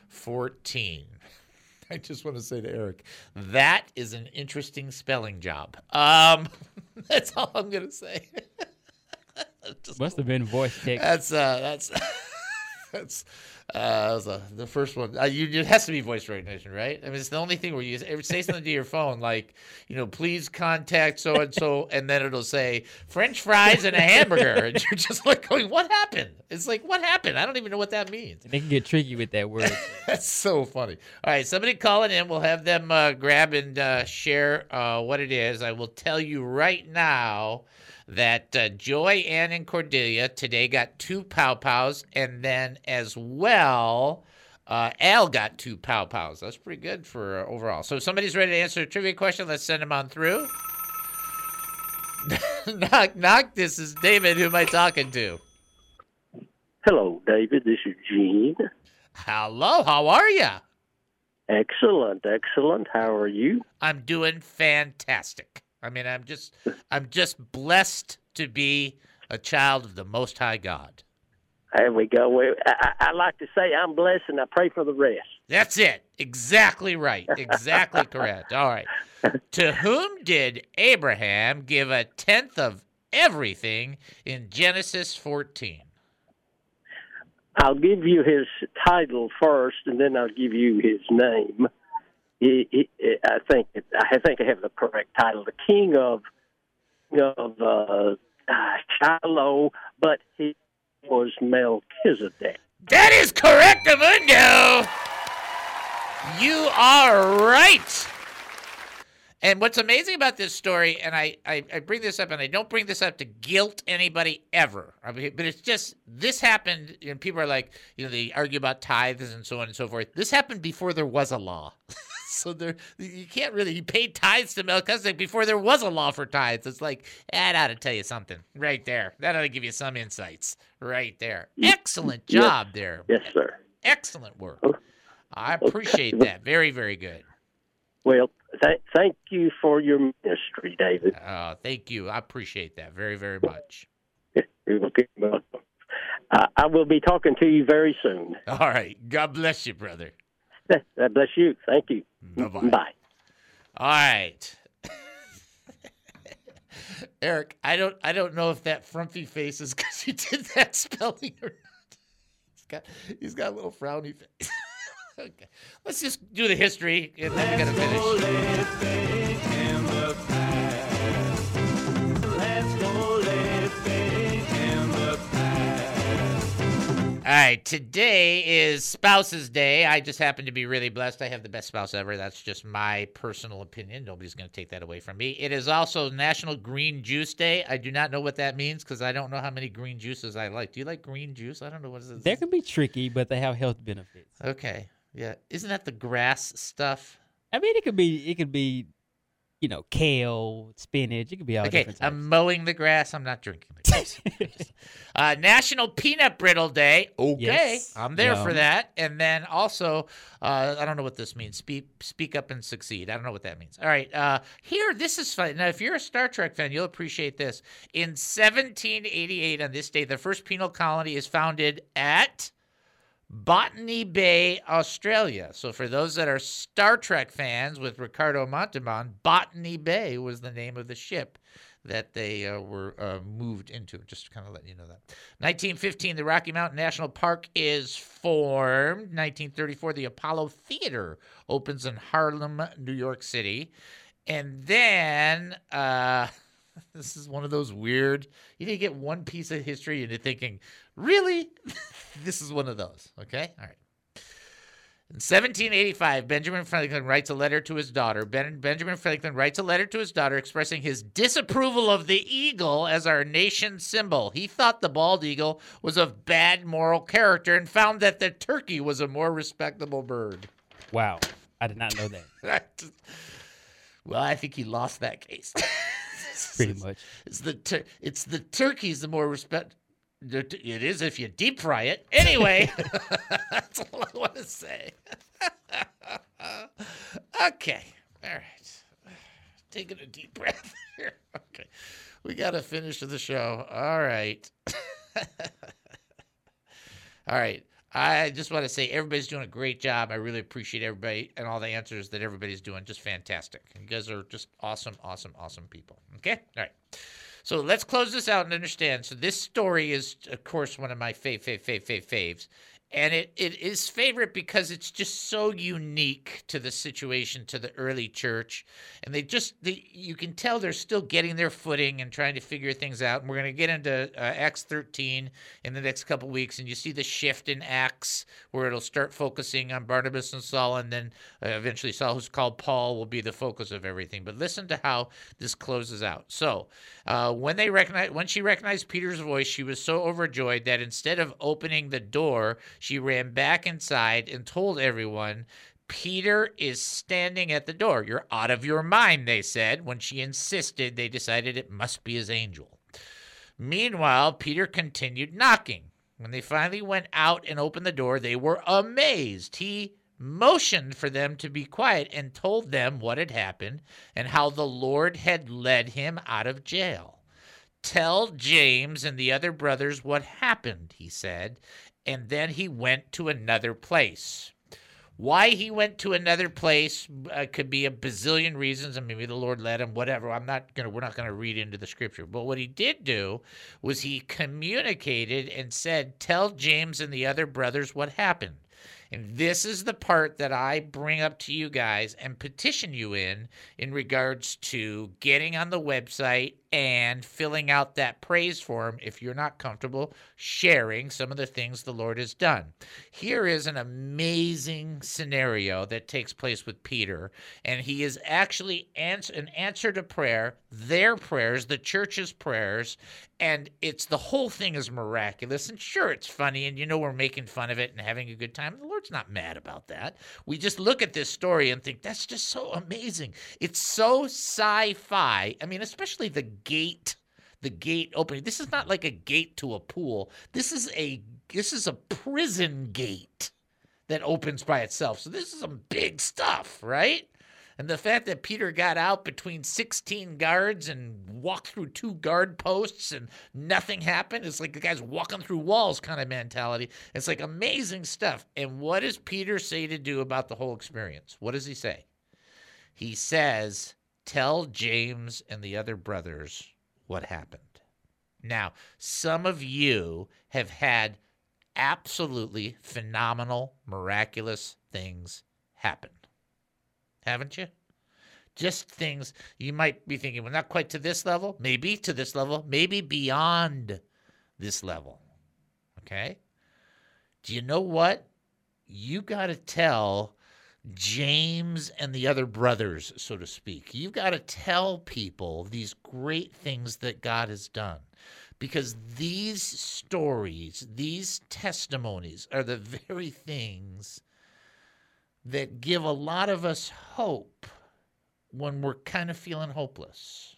14? I just want to say to Eric, that is an interesting spelling job. Um, that's all I'm gonna say. Must have been voice text. That's uh, that's that's uh, uh, the first one. Uh, you, it has to be voice recognition, right? I mean, it's the only thing where you say something to your phone, like you know, please contact so and so, and then it'll say French fries and a hamburger, and you're just like going, "What happened?" It's like, "What happened?" I don't even know what that means. And They can get tricky with that word. That's so funny. All right, somebody call it in. We'll have them uh, grab and uh, share uh, what it is. I will tell you right now that uh, Joy, Ann, and Cordelia today got two pow pows, and then as well, uh, Al got two pow pows. That's pretty good for uh, overall. So if somebody's ready to answer a trivia question, let's send them on through. knock, knock. This is David. Who am I talking to? Hello, David. This is Gene. Hello. How are you? Excellent, excellent. How are you? I'm doing fantastic. I mean, I'm just, I'm just blessed to be a child of the Most High God. There we go. I, I I like to say I'm blessed and I pray for the rest. That's it. Exactly right. Exactly correct. All right. To whom did Abraham give a tenth of everything in Genesis 14? I'll give you his title first, and then I'll give you his name. He, he, I think I think I have the correct title, the King of of uh, Shiloh, but he was Melchizedek. That is correct, Amundo. You are right. And what's amazing about this story, and I, I, I bring this up, and I don't bring this up to guilt anybody ever, I mean, but it's just this happened, and people are like, you know, they argue about tithes and so on and so forth. This happened before there was a law. so there, you can't really, he paid tithes to Melchizedek before there was a law for tithes. It's like, that ought to tell you something right there. That ought to give you some insights right there. Mm-hmm. Excellent Yes. job there. Yes, sir. Excellent work. Oh, I appreciate that. Very, very good. Well, th- thank you for your ministry, David. Uh, thank you. I appreciate that very, very much. Welcome. Uh, I will be talking to you very soon. All right. God bless you, brother. God bless you. Thank you. Bye-bye. Bye. All right. Eric, I don't I don't know if that frumpy face is because you did that spelling or not. He's got he's got a little frowny face. Okay. Let's just do the history and then we're gonna finish. All right, today is Spouses Day. I just happen to be really blessed. I have the best spouse ever. That's just my personal opinion. Nobody's going to take that away from me. It is also National Green Juice Day. I do not know what that means because I don't know how many green juices I like. Do you like green juice? I don't know what is it. They can be tricky, but they have health benefits. Okay, yeah. Isn't that the grass stuff? I mean, it could be it could be, you know, kale, spinach. It could be all Okay. I'm mowing the grass. I'm not drinking the grass. uh, National Peanut Brittle Day. Okay, Yes. I'm there for that. And then also, uh, I don't know what this means. Speak, speak up and succeed. I don't know what that means. All right, uh, here, this is fun. Now, if you're a Star Trek fan, you'll appreciate this. In 1788, on this day, the first penal colony is founded at Botany Bay, Australia. So for those that are Star Trek fans with Ricardo Montalban, Botany Bay was the name of the ship that they uh, were uh, moved into. Just to kind of let you know that. 1915, the Rocky Mountain National Park is formed. 1934, the Apollo Theater opens in Harlem, New York City. And then uh, this is one of those weird. You didn't get one piece of history and you're thinking, really? this is one of those. Okay, all right. In 1785, Benjamin Franklin writes a letter to his daughter. Ben- Benjamin Franklin writes a letter to his daughter expressing his disapproval of the eagle as our nation's symbol. He thought the bald eagle was of bad moral character and found that the turkey was a more respectable bird. Wow, I did not know that. well, I think he lost that case. Pretty much. It's the tur- it's the turkey's the more respect. It is if you deep fry it. Anyway, that's all I want to say. okay, all right. Taking a deep breath here. Okay, we got to finish the show. All right. all right. I just want to say everybody's doing a great job. I really appreciate everybody and all the answers that everybody's doing. Just fantastic. You guys are just awesome, awesome, awesome people. Okay? All right. So let's close this out and understand. So this story is, of course, one of my fave, fave, fave, fave, faves. And it, it is favorite because it's just so unique to the situation, to the early church. And they just, they, you can tell they're still getting their footing and trying to figure things out. And we're going to get into uh, Acts 13 in the next couple weeks. And you see the shift in Acts where it'll start focusing on Barnabas and Saul. And then uh, eventually Saul, who's called Paul, will be the focus of everything. But listen to how this closes out. So uh, when they recognize, when she recognized Peter's voice, she was so overjoyed that instead of opening the door, she ran back inside and told everyone, Peter is standing at the door. You're out of your mind, they said. When she insisted, they decided it must be his angel. Meanwhile, Peter continued knocking. When they finally went out and opened the door, they were amazed. He motioned for them to be quiet and told them what had happened and how the Lord had led him out of jail. Tell James and the other brothers what happened, he said, and then he went to another place. Why he went to another place uh, could be a bazillion reasons, and maybe the Lord led him. Whatever. I'm not gonna. We're not gonna read into the scripture. But what he did do was he communicated and said, "Tell James and the other brothers what happened." And this is the part that I bring up to you guys and petition you in in regards to getting on the website and filling out that praise form if you're not comfortable sharing some of the things the Lord has done. Here is an amazing scenario that takes place with Peter, and he is actually ans- an answer to prayer, their prayers, the church's prayers, and it's the whole thing is miraculous. And sure, it's funny, and you know we're making fun of it and having a good time. The Lord's not mad about that. We just look at this story and think that's just so amazing. It's so sci-fi. I mean, especially the gate the gate opening. This is not like a gate to a pool. This is a this is a prison gate that opens by itself. So this is some big stuff, right? And the fact that Peter got out between 16 guards and walked through two guard posts and nothing happened. It's like the guy's walking through walls kind of mentality. It's like amazing stuff. And what does Peter say to do about the whole experience? What does he say? he says, Tell James and the other brothers what happened. Now, some of you have had absolutely phenomenal, miraculous things happen. Haven't you? Just things you might be thinking, well, not quite to this level, maybe to this level, maybe beyond this level. Okay? Do you know what? You got to tell James and the other brothers, so to speak. You've got to tell people these great things that God has done. Because these stories, these testimonies are the very things that give a lot of us hope when we're kind of feeling hopeless.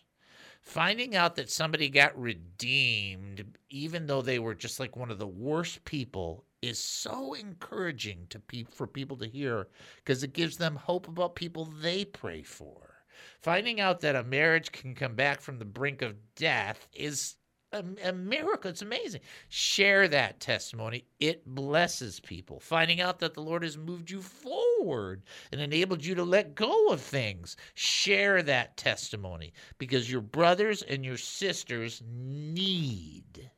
Finding out that somebody got redeemed, even though they were just like one of the worst people, is so encouraging to pe- for people to hear because it gives them hope about people they pray for. Finding out that a marriage can come back from the brink of death is a, a, miracle. It's amazing. Share that testimony. It blesses people. Finding out that the Lord has moved you forward and enabled you to let go of things. Share that testimony because your brothers and your sisters need,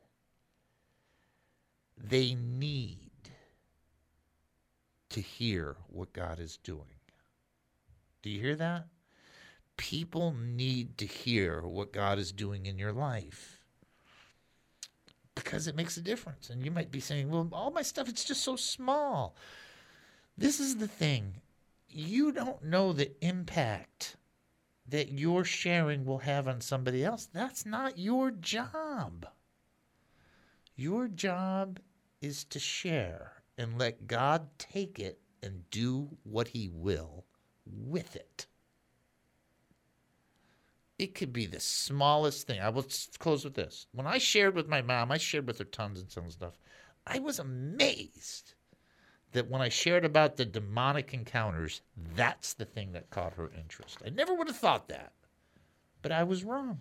they need to hear what God is doing. Do you hear that? People need to hear what God is doing in your life because it makes a difference. And you might be saying, well, all my stuff, it's just so small. This is the thing you don't know the impact that your sharing will have on somebody else. That's not your job. Your job is to share and let God take it and do what He will with it. It could be the smallest thing. I will close with this. When I shared with my mom, I shared with her tons and tons of stuff. I was amazed that when I shared about the demonic encounters, that's the thing that caught her interest. I never would have thought that, but I was wrong.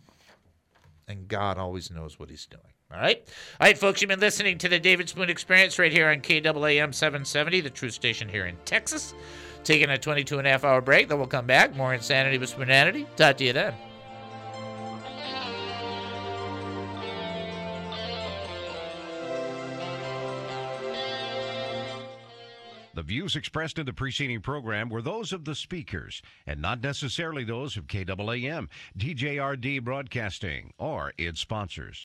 And God always knows what He's doing. All right. All right, folks, you've been listening to the David Spoon Experience right here on KAAM 770, the truth station here in Texas. Taking a 22 and a half hour break, then we'll come back. More insanity with spoonanity. Talk to you then. The views expressed in the preceding program were those of the speakers and not necessarily those of KAAM, DJRD Broadcasting, or its sponsors.